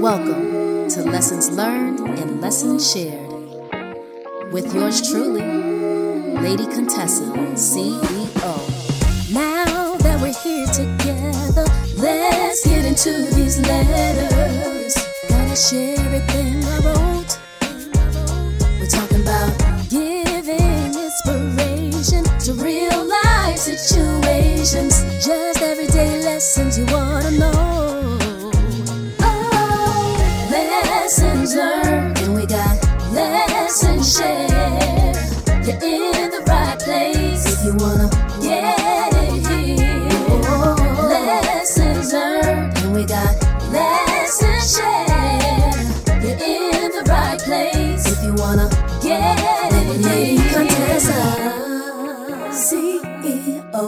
Welcome to Lessons Learned and Lessons Shared with yours truly, Lady Contessa, CEO. Now that we're here together, let's get into these letters. Gotta share everything I wrote. We're talking about giving inspiration to real life situations, just everyday lessons you wanna wanna get it. Contessa, CEO.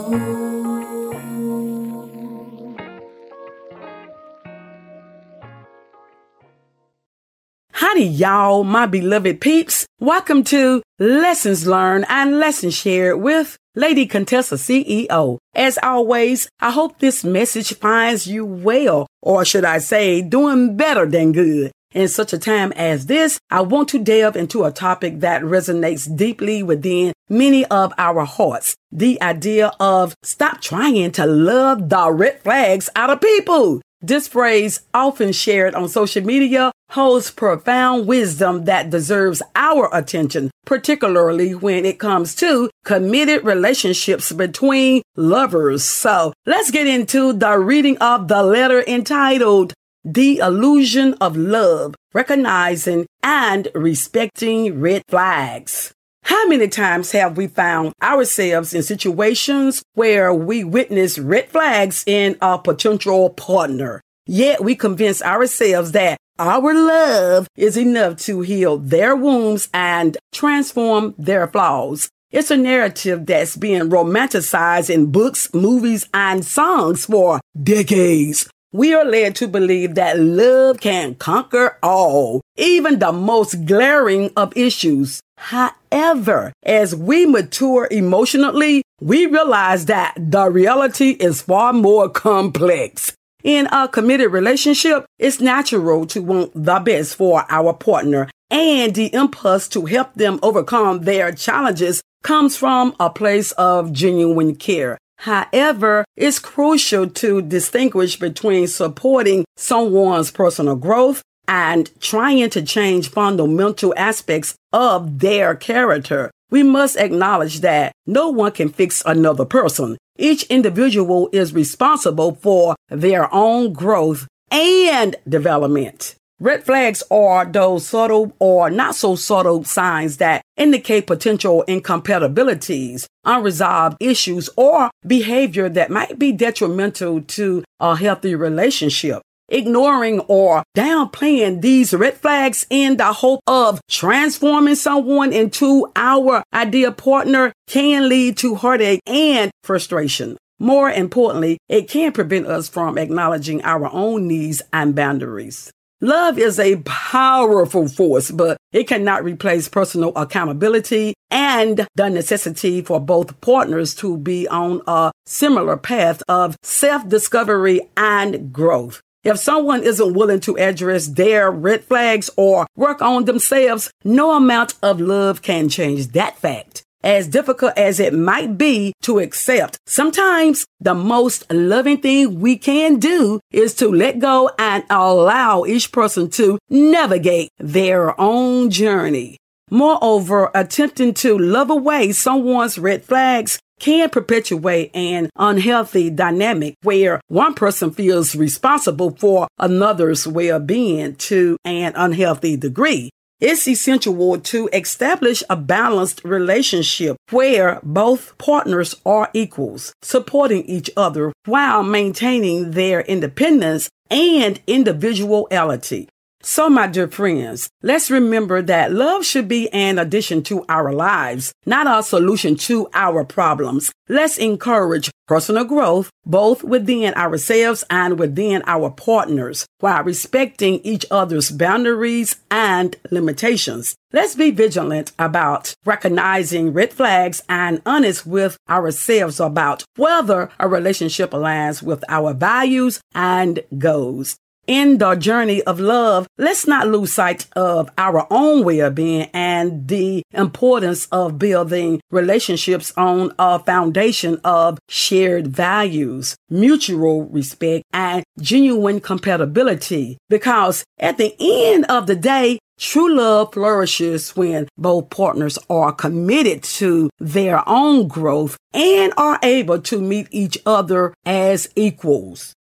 Howdy, y'all, my beloved peeps. Welcome to Lessons Learned and Lessons Shared with Lady Contessa CEO. As always, I hope this message finds you well, or should I say, doing better than good. In such a time as this, I want to delve into a topic that resonates deeply within many of our hearts. The idea of stop trying to love the red flags out of people. This phrase, often shared on social media, holds profound wisdom that deserves our attention, particularly when it comes to committed relationships between lovers. So let's get into the reading of the letter entitled The Illusion of Love, Recognizing and Respecting Red Flags. How many times have we found ourselves in situations where we witness red flags in a potential partner? Yet we convince ourselves that our love is enough to heal their wounds and transform their flaws. It's a narrative that's being romanticized in books, movies, and songs for decades. We are led to believe that love can conquer all, even the most glaring of issues. However, as we mature emotionally, we realize that the reality is far more complex. In a committed relationship, it's natural to want the best for our partner, and the impulse to help them overcome their challenges comes from a place of genuine care. However, it's crucial to distinguish between supporting someone's personal growth and trying to change fundamental aspects of their character. We must acknowledge that no one can fix another person. Each individual is responsible for their own growth and development. Red flags are those subtle or not so subtle signs that indicate potential incompatibilities, unresolved issues, or behavior that might be detrimental to a healthy relationship. Ignoring or downplaying these red flags in the hope of transforming someone into our ideal partner can lead to heartache and frustration. More importantly, it can prevent us from acknowledging our own needs and boundaries. Love is a powerful force, but it cannot replace personal accountability and the necessity for both partners to be on a similar path of self discovery and growth. If someone isn't willing to address their red flags or work on themselves, no amount of love can change that fact. As difficult as it might be to accept, sometimes the most loving thing we can do is to let go and allow each person to navigate their own journey. Moreover, attempting to love away someone's red flags can perpetuate an unhealthy dynamic where one person feels responsible for another's well-being to an unhealthy degree. It's essential to establish a balanced relationship where both partners are equals, supporting each other while maintaining their independence and individuality. So, my dear friends, let's remember that love should be an addition to our lives, not a solution to our problems. Let's encourage personal growth both within ourselves and within our partners while respecting each other's boundaries and limitations. Let's be vigilant about recognizing red flags and honest with ourselves about whether a relationship aligns with our values and goals. In the journey of love, let's not lose sight of our own well-being and the importance of building relationships on a foundation of shared values, mutual respect, and genuine compatibility. Because at the end of the day, True love flourishes when both partners are committed to their own growth and are able to meet each other as equals.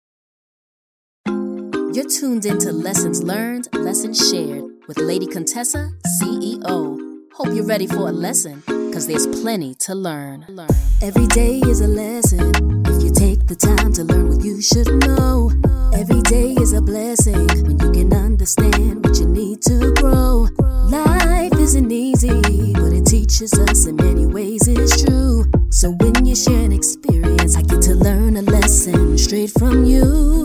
You're tuned into Lessons Learned, Lessons Shared with Lady Contessa, CEO. Hope you're ready for a lesson, because there's plenty to learn. Every day is a lesson if you take the time to learn what you should know. Every day is a blessing when you can understand what you need to grow. Life isn't easy, but it teaches us in many ways, it's true. So when you share an experience, I get to learn a lesson straight from you.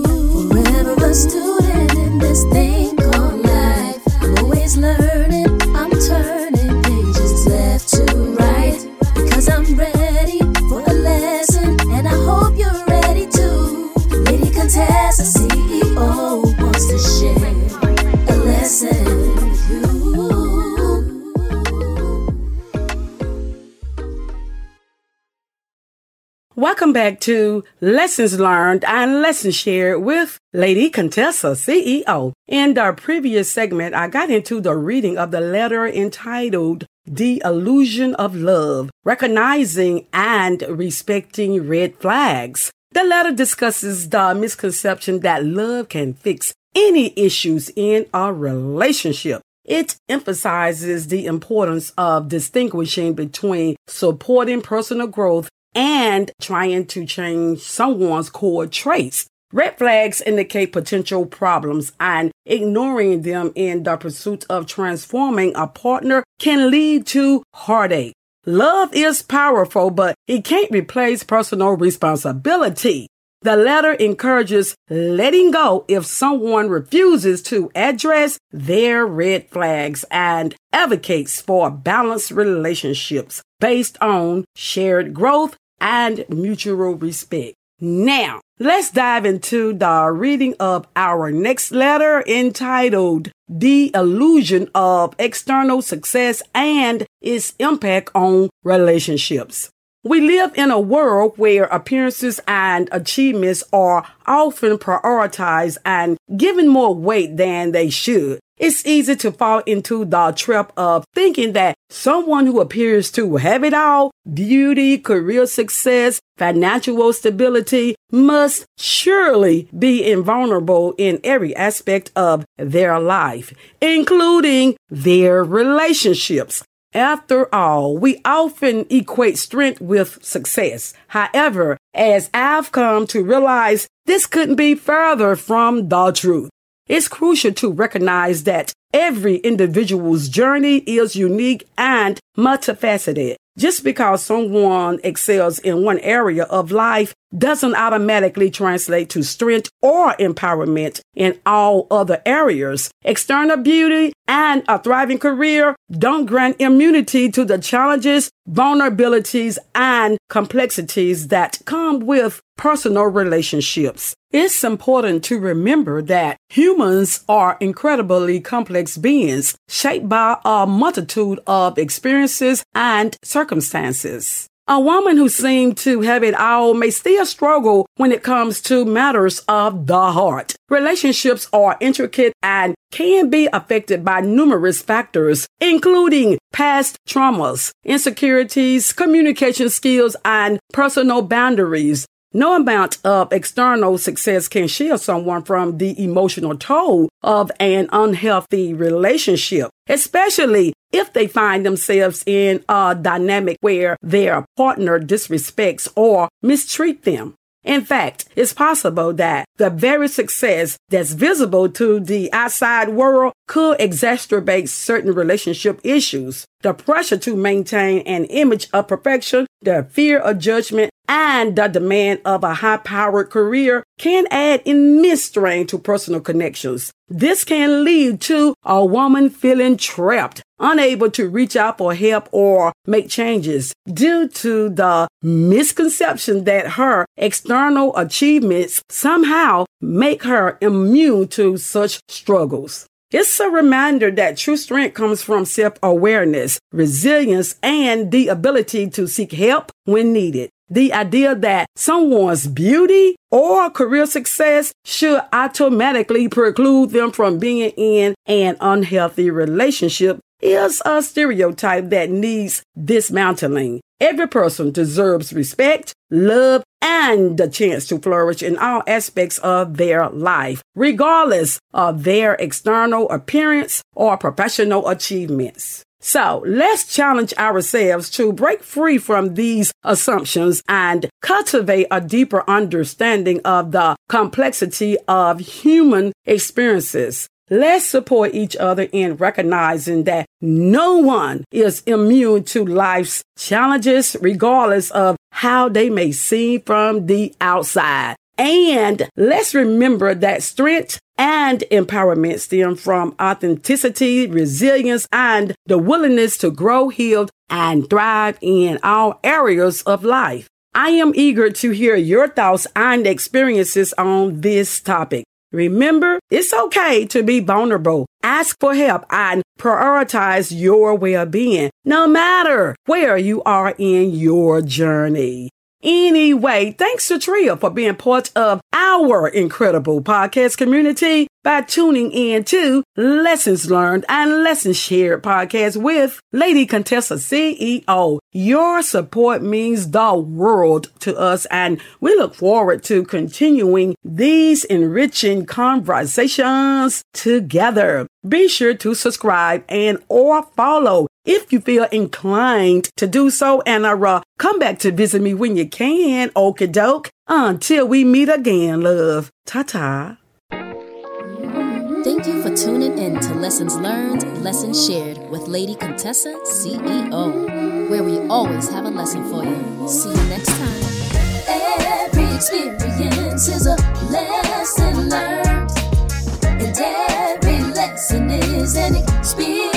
Welcome back to Lessons Learned and Lessons Shared with Lady Contessa, CEO. In our previous segment, I got into the reading of the letter entitled The Illusion of Love, Recognizing and Respecting Red Flags. The letter discusses the misconception that love can fix any issues in a relationship. It emphasizes the importance of distinguishing between supporting personal growth and trying to change someone's core traits. Red flags indicate potential problems and ignoring them in the pursuit of transforming a partner can lead to heartache. Love is powerful, but it can't replace personal responsibility. The letter encourages letting go if someone refuses to address their red flags and advocates for balanced relationships based on shared growth and mutual respect. Now, let's dive into the reading of our next letter entitled The Illusion of External Success and Its Impact on Relationships. We live in a world where appearances and achievements are often prioritized and given more weight than they should. It's easy to fall into the trap of thinking that someone who appears to have it all, beauty, career success, financial stability, must surely be invulnerable in every aspect of their life, including their relationships. After all, we often equate strength with success. However, as I've come to realize, this couldn't be further from the truth. It's crucial to recognize that every individual's journey is unique and multifaceted. Just because someone excels in one area of life doesn't automatically translate to strength or empowerment in all other areas. External beauty and a thriving career don't grant immunity to the challenges, vulnerabilities, and complexities that come with personal relationships. It's important to remember that humans are incredibly complex beings shaped by a multitude of experiences and circumstances. A woman who seemed to have it all may still struggle when it comes to matters of the heart. Relationships are intricate and can be affected by numerous factors, including past traumas, insecurities, communication skills, and personal boundaries. No amount of external success can shield someone from the emotional toll of an unhealthy relationship, especially if they find themselves in a dynamic where their partner disrespects or mistreat them. In fact, it's possible that the very success that's visible to the outside world could exacerbate certain relationship issues. The pressure to maintain an image of perfection, the fear of judgment, and the demand of a high powered career can add immense strain to personal connections. This can lead to a woman feeling trapped, unable to reach out for help or make changes due to the misconception that her external achievements somehow make her immune to such struggles. It's a reminder that true strength comes from self awareness, resilience, and the ability to seek help when needed. The idea that someone's beauty or career success should automatically preclude them from being in an unhealthy relationship is a stereotype that needs dismantling. Every person deserves respect, love, and the chance to flourish in all aspects of their life, regardless of their external appearance or professional achievements. So let's challenge ourselves to break free from these assumptions and cultivate a deeper understanding of the complexity of human experiences. Let's support each other in recognizing that no one is immune to life's challenges, regardless of how they may seem from the outside. And let's remember that strength and empowerment stem from authenticity, resilience, and the willingness to grow, heal, and thrive in all areas of life. I am eager to hear your thoughts and experiences on this topic. Remember, it's okay to be vulnerable. Ask for help and prioritize your well-being, no matter where you are in your journey. Anyway, thanks to Tria for being part of our incredible podcast community by tuning in to Lessons Learned and Lessons Shared podcast with Lady Contessa CEO. Your support means the world to us and we look forward to continuing these enriching conversations together. Be sure to subscribe and or follow if you feel inclined to do so and uh, come back to visit me when you can. Okie doke. Until we meet again, love. Ta ta. Thank you for tuning in to Lessons Learned, Lessons Shared with Lady Contessa CEO, where we always have a lesson for you. See you next time. Every experience is a lesson learned, and every lesson is an experience